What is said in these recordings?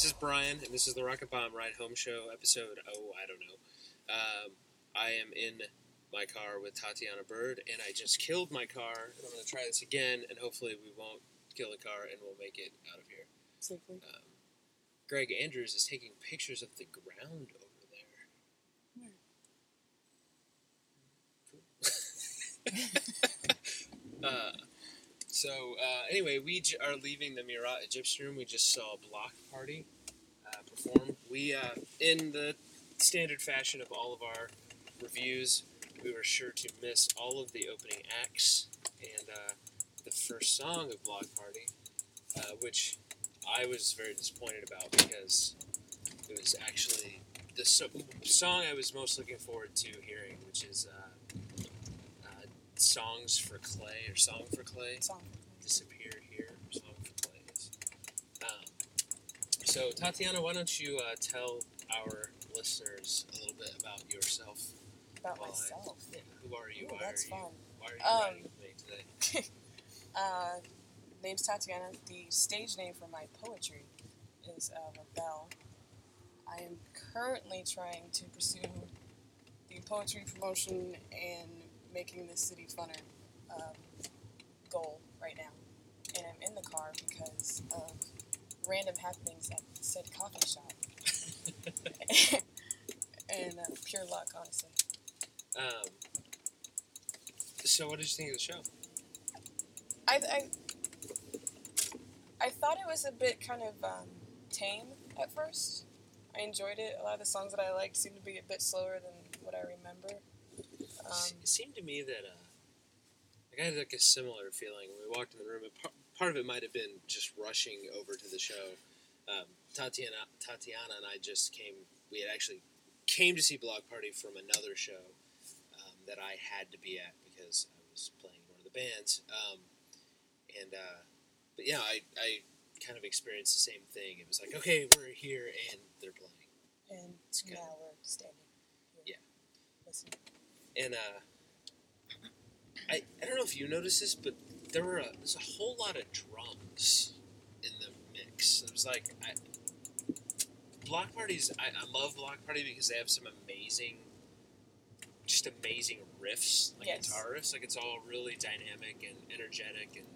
This is Brian, and this is the Rocket Bomb Ride Home Show episode. Oh, I don't know. Um, I am in my car with Tatiana Bird, and I just killed my car, and I'm going to try this again, and hopefully we won't kill the car, and we'll make it out of here. Safely. Um, Greg Andrews is taking pictures of the ground over there. Where? uh, so uh, anyway, we j- are leaving the Murat Egyptian Room. We just saw a Bloc Party perform. We, uh, in the standard fashion of all of our reviews, we were sure to miss all of the opening acts and uh, the first song of Bloc Party, uh, which I was very disappointed about because it was actually the so- song I was most looking forward to hearing, which is uh, uh, "Songs for Clay" or "Song for Clay." Song. Disappear here. Song for Clay. is. Um, so Tatiana, why don't you uh, tell our listeners a little bit about yourself? About myself. yeah, who are you? Ooh, why that's are you? fun. Why are you Um, with me today? Uh, name's Tatiana. The stage name for my poetry is uh, Rebel. I am currently trying to pursue the poetry promotion and making the city funner um, goal right now. And I'm in the car because of random happenings at said coffee shop. and uh, pure luck, honestly. Um, so, what did you think of the show? I, I, I thought it was a bit kind of um, tame at first. I enjoyed it. A lot of the songs that I liked seemed to be a bit slower than what I remember. Um, it seemed to me that uh, like I had like a similar feeling when we walked in the room. Part of it might have been just rushing over to the show. Um, Tatiana, Tatiana, and I just came. We had actually came to see Bloc Party from another show um, that I had to be at because I was playing one of the bands. Um, and uh, but yeah, I I kind of experienced the same thing. It was like, okay, we're here and they're playing. and It's now we're standing. Here Yeah. Listening. And uh, I I don't know if you noticed this, but there were a, there's a whole lot of drums in the mix. It was like I, block parties. I, I love bloc party because they have some amazing, just amazing riffs, like Yes. guitar riffs. Like it's all really dynamic and energetic and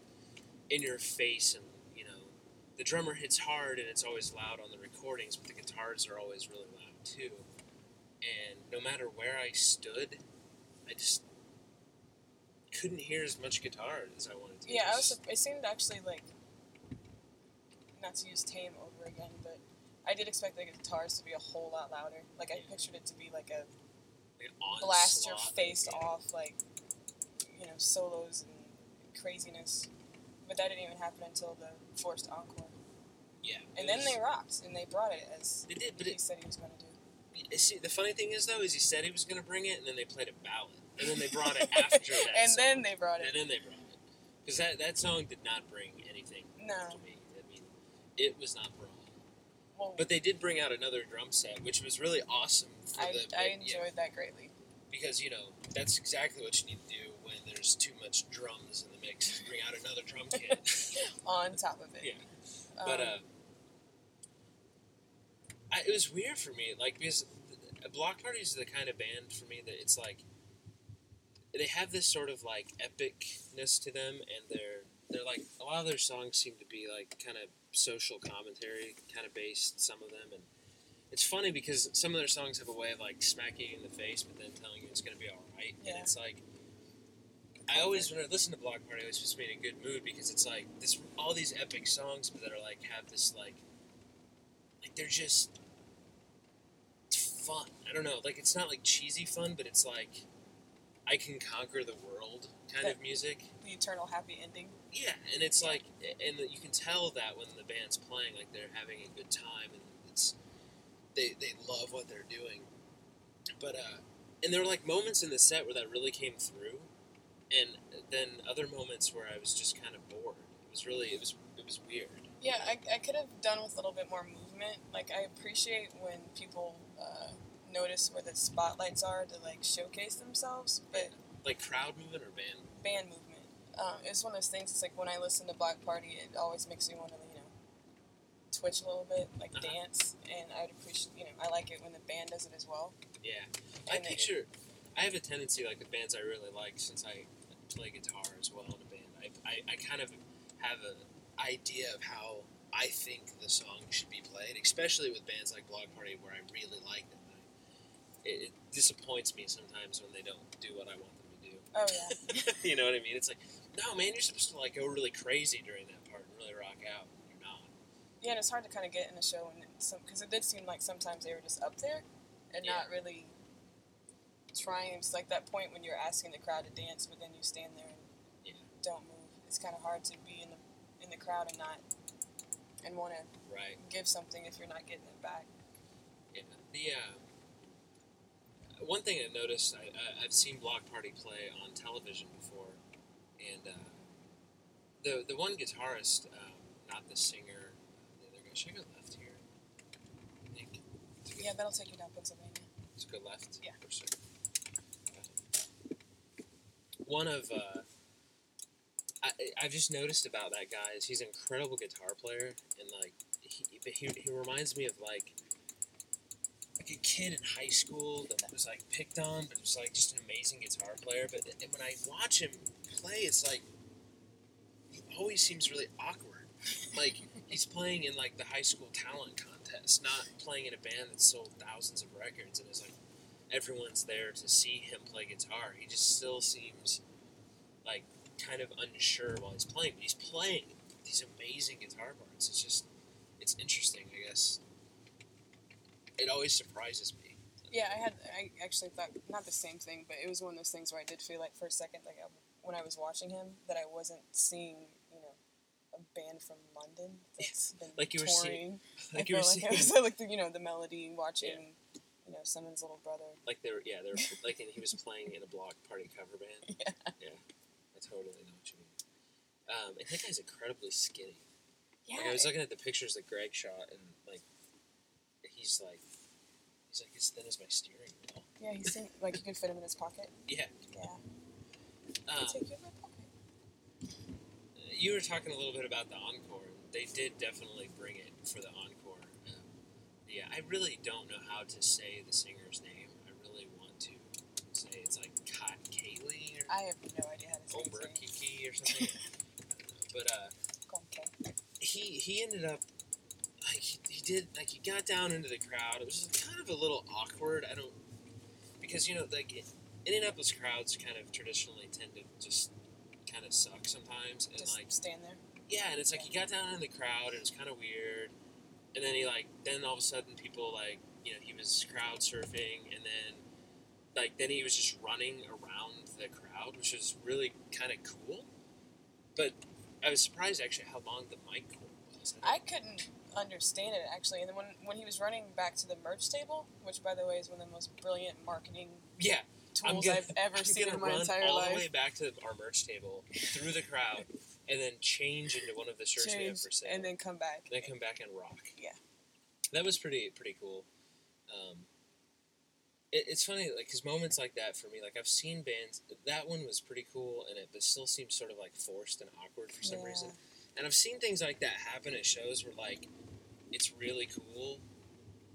in your face, and you know the drummer hits hard and it's always loud on the recordings, but the guitars are always really loud too. And no matter where I stood, I just couldn't hear as much guitar as I wanted to. Yeah, I was. It seemed actually like not to use tame over again, but I did expect the guitars to be a whole lot louder. Like I Yeah. pictured it to be like a like blast your face Yeah. off, like you know, solos and craziness. But that didn't even happen until the forced encore. Yeah, And then they rocked, and they brought it as They did, but he it, said he was going to do. See, the funny thing is though, is he said he was going to bring it, and then they played a ballad, and then they brought it after that, and song. then they brought it. and then they brought it, because that that song did not bring anything No. to me. I mean, it was not brought. Well, But they did bring out another drum set, which was really awesome. For I, the, I yeah, enjoyed that greatly. because you know that's exactly what you need to do when there's too much drums in the mix. Bring out another drum kit. On top of it. Yeah. But Um, uh, I, it was weird for me, like because Bloc Party is the kind of band for me that it's like they have this sort of like epicness to them, and they're they're like a lot of their songs seem to be like kind of social commentary kind of based. Some of them, and it's funny because some of their songs have a way of like smacking you in the face, but then telling you it's going to be all right, and it's like. I always, when I listen to Bloc Party, it always puts me in a good mood because it's like this, all these epic songs that are like have this like, like they're just fun. I don't know, like it's not like cheesy fun, but it's like I can conquer the world kind of music. the eternal happy ending. Yeah, and it's like, and you can tell that when the band's playing, like they're having a good time, and it's they they love what they're doing. But uh, and there were like moments in the set where that really came through, and then other moments where I was just kind of bored. It was really it was it was weird. Yeah, I, I could have done with a little bit more movement. Like I appreciate when people uh, notice where the spotlights are to like showcase themselves, but Like crowd movement or band. band movement. Um, it's one of those things. It's like when I listen to Bloc Party, it always makes me want to, you know, twitch a little bit, like Uh-huh. dance, and I'd appreciate, you know, I like it when the band does it as well. Yeah, I And it- picture. I have a tendency, like the bands I really like, since I play guitar as well in a band. I, I, I kind of have an idea of how I think the song should be played, especially with bands like Bloc Party, where I really like them. I, it, it disappoints me sometimes when they don't do what I want them to do. Oh yeah, you know what I mean? It's like, no, man, you're supposed to like go really crazy during that part and really rock out. and You're not. yeah, and it's hard to kind of get in a show and some because it did seem like sometimes they were just up there and Yeah. not really trying. It's like that point when you're asking the crowd to dance, but then you stand there and Yeah. don't move. It's kind of hard to be in the in the crowd and not and want to Right. give something if you're not getting it back. Yeah. The uh, one thing I noticed, I, I've seen Bloc Party play on television before, and uh, the the one guitarist, um, not the singer, the other guy. Should I go left here? I think. It's a good, Yeah, that'll take you down Pennsylvania. it's a good left. Yeah. One of uh, I, I've just noticed about that guy is he's an incredible guitar player, and like he, he, he reminds me of like like a kid in high school that was like picked on, but was like just an amazing guitar player. But and when I watch him play, it's like he always seems really awkward. Like he's playing in like the high school talent contest, not playing in a band that sold thousands of records, and is like everyone's there to see him play guitar. He just still seems like kind of unsure while he's playing, but he's playing these amazing guitar parts. It's just it's interesting, I guess. It always surprises me. Yeah, I had I actually thought not the same thing, but it was one of those things where I did feel like for a second, like I, when I was watching him, that I wasn't seeing you know a band from London that's been Like you were touring. seeing- Like I you were like seeing, I was like the, you know the melody watching you know someone's little brother. like they were, yeah, they were like and he was playing in a bloc party cover band. Yeah. Yeah, totally know what you mean. Um, and that guy's incredibly skinny. Yeah, Like I was looking at the pictures that Greg shot, and like he's like he's like as thin as my steering wheel. yeah, he seemed like you could fit him in his pocket. Yeah. Yeah, Um, take you in my pocket. you were talking a little bit about the encore. They did definitely bring it for the encore. Um, yeah, I really don't know how to say the singer's name. I really want to say it's like Ka- Kaylee or I have no idea how to say his Ober name. Kiki or something. I don't know. But uh, Call him Kay. he he ended up like he, he did like he got down into the crowd. It was kind of a little awkward. I don't because you know like Indianapolis crowds kind of traditionally tend to just kind of suck sometimes and Just like stand there. yeah, and it's like he got down in the crowd and it was kind of weird. And then he like then all of a sudden people like you know he was crowd surfing and then like then he was just running the crowd, which was really kind of cool. But I was surprised actually how long the mic cord was. I couldn't understand it actually, and then when when he was running back to the merch table, which by the way is one of the most brilliant marketing yeah, tools gonna, I've ever I'm seen in my entire all life. the way back to our merch table through the crowd and then change into one of the shirts we have for sale. and then come back. then come back and rock. Yeah. that was pretty pretty cool. Um, it, it's funny, like, cause moments like that for me, like I've seen bands. That one was pretty cool, and it but still seems sort of like forced and awkward for some Yeah. reason. And I've seen things like that happen at shows where like it's really cool,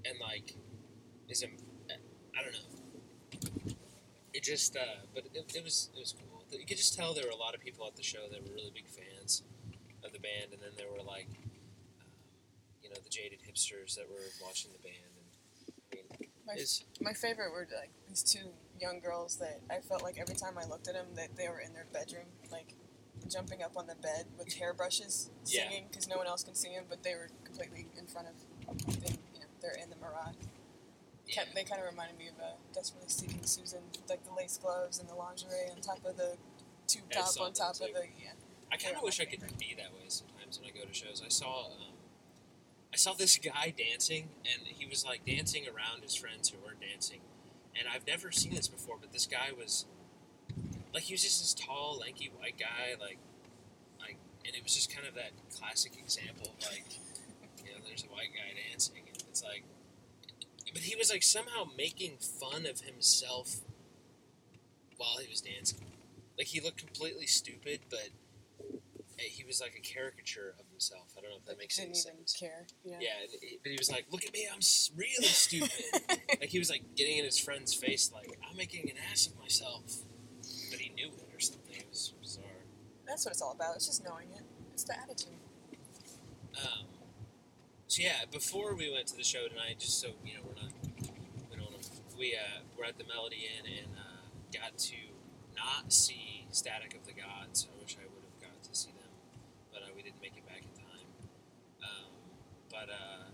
and like is I don't know. It just, uh, but it, it was it was cool. You could just tell there were a lot of people at the show that were really big fans of the band, and then there were like you know, the jaded hipsters that were watching the band. And I mean, My, it's my favorite were like these two young girls that I felt like every time I looked at them that they were in their bedroom, like jumping up on the bed with hairbrushes, singing because no one else can see them, but they were completely in front of, they, you know, they're in the Murat. yeah, They kind of reminded me of uh, Desperately Seeking Susan, like the lace gloves and the lingerie on top of the tube top on top them of the yeah. I kind of wish I could be that way sometimes when I go to shows. I saw, um, saw this guy dancing, and he was like dancing around his friends who weren't dancing. And I've never seen this before, but this guy was like he was just this tall, lanky white guy, like, like, and it was just kind of that classic example of like, you know, there's a white guy dancing, and it's like, but he was like somehow making fun of himself while he was dancing. Like he looked completely stupid, but he was like a caricature of himself. I don't know if that makes Didn't any sense. care. Yeah. Yeah, he- but he was like, "Look at me, I'm really stupid." like he was like getting in his friend's face, like I'm making an ass of myself, but he knew it or something. It was bizarre. That's what it's all about. It's just knowing it. It's the attitude. Um, so yeah, before we went to the show tonight, just so you know, we're not, we don't, we uh, were at the Melody Inn and uh, got to not see Static of the Gods. I wish I would have got to see them, but uh, we didn't make it back in time. Um, but uh,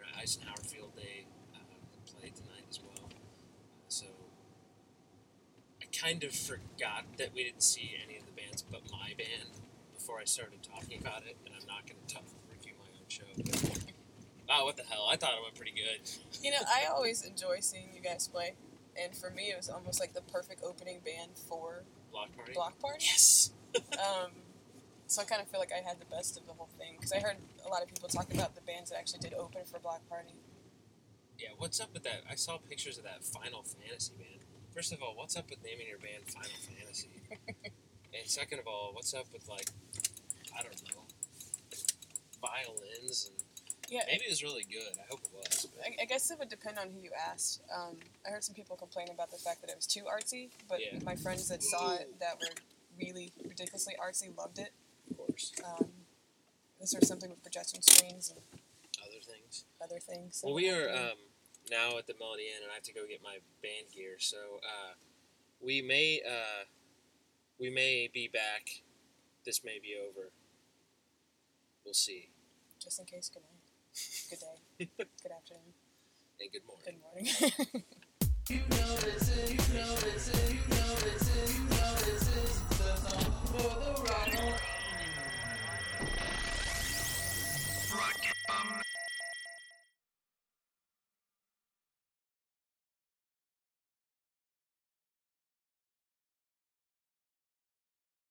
at Eisenhower Field Day uh, play tonight as well. So I kind of forgot that we didn't see any of the bands but my band before I started talking about it, and I'm not going to tough review my own show. But, oh, what the hell! I thought it went pretty good. You know, I always enjoy seeing you guys play, and for me, it was almost like the perfect opening band for Bloc party. Bloc Party. Yes. Um, so I kind of feel like I had the best of the whole thing because I heard a lot of people talk about the bands that actually did open for Bloc Party. Yeah. What's up with that? I saw pictures of that Final Fantasy band. First of all, what's up with naming your band Final Fantasy? and second of all, what's up with like, I don't know, violins and Yeah, maybe it was really good. I hope it was. I, I guess it would depend on who you asked. Um, I heard some people complain about the fact that it was too artsy, but Yeah. my friends that saw it that were really ridiculously artsy loved it of course. Um, is there something with projection screens and Other things. other things? Well, we are um, now at the Melody Inn, and I have to go get my band gear. So uh, we may uh, we may be back. This may be over. We'll see. Just in case, good night. Good day. good afternoon. And good morning. Good morning. You know this is the song for the ride. Bye.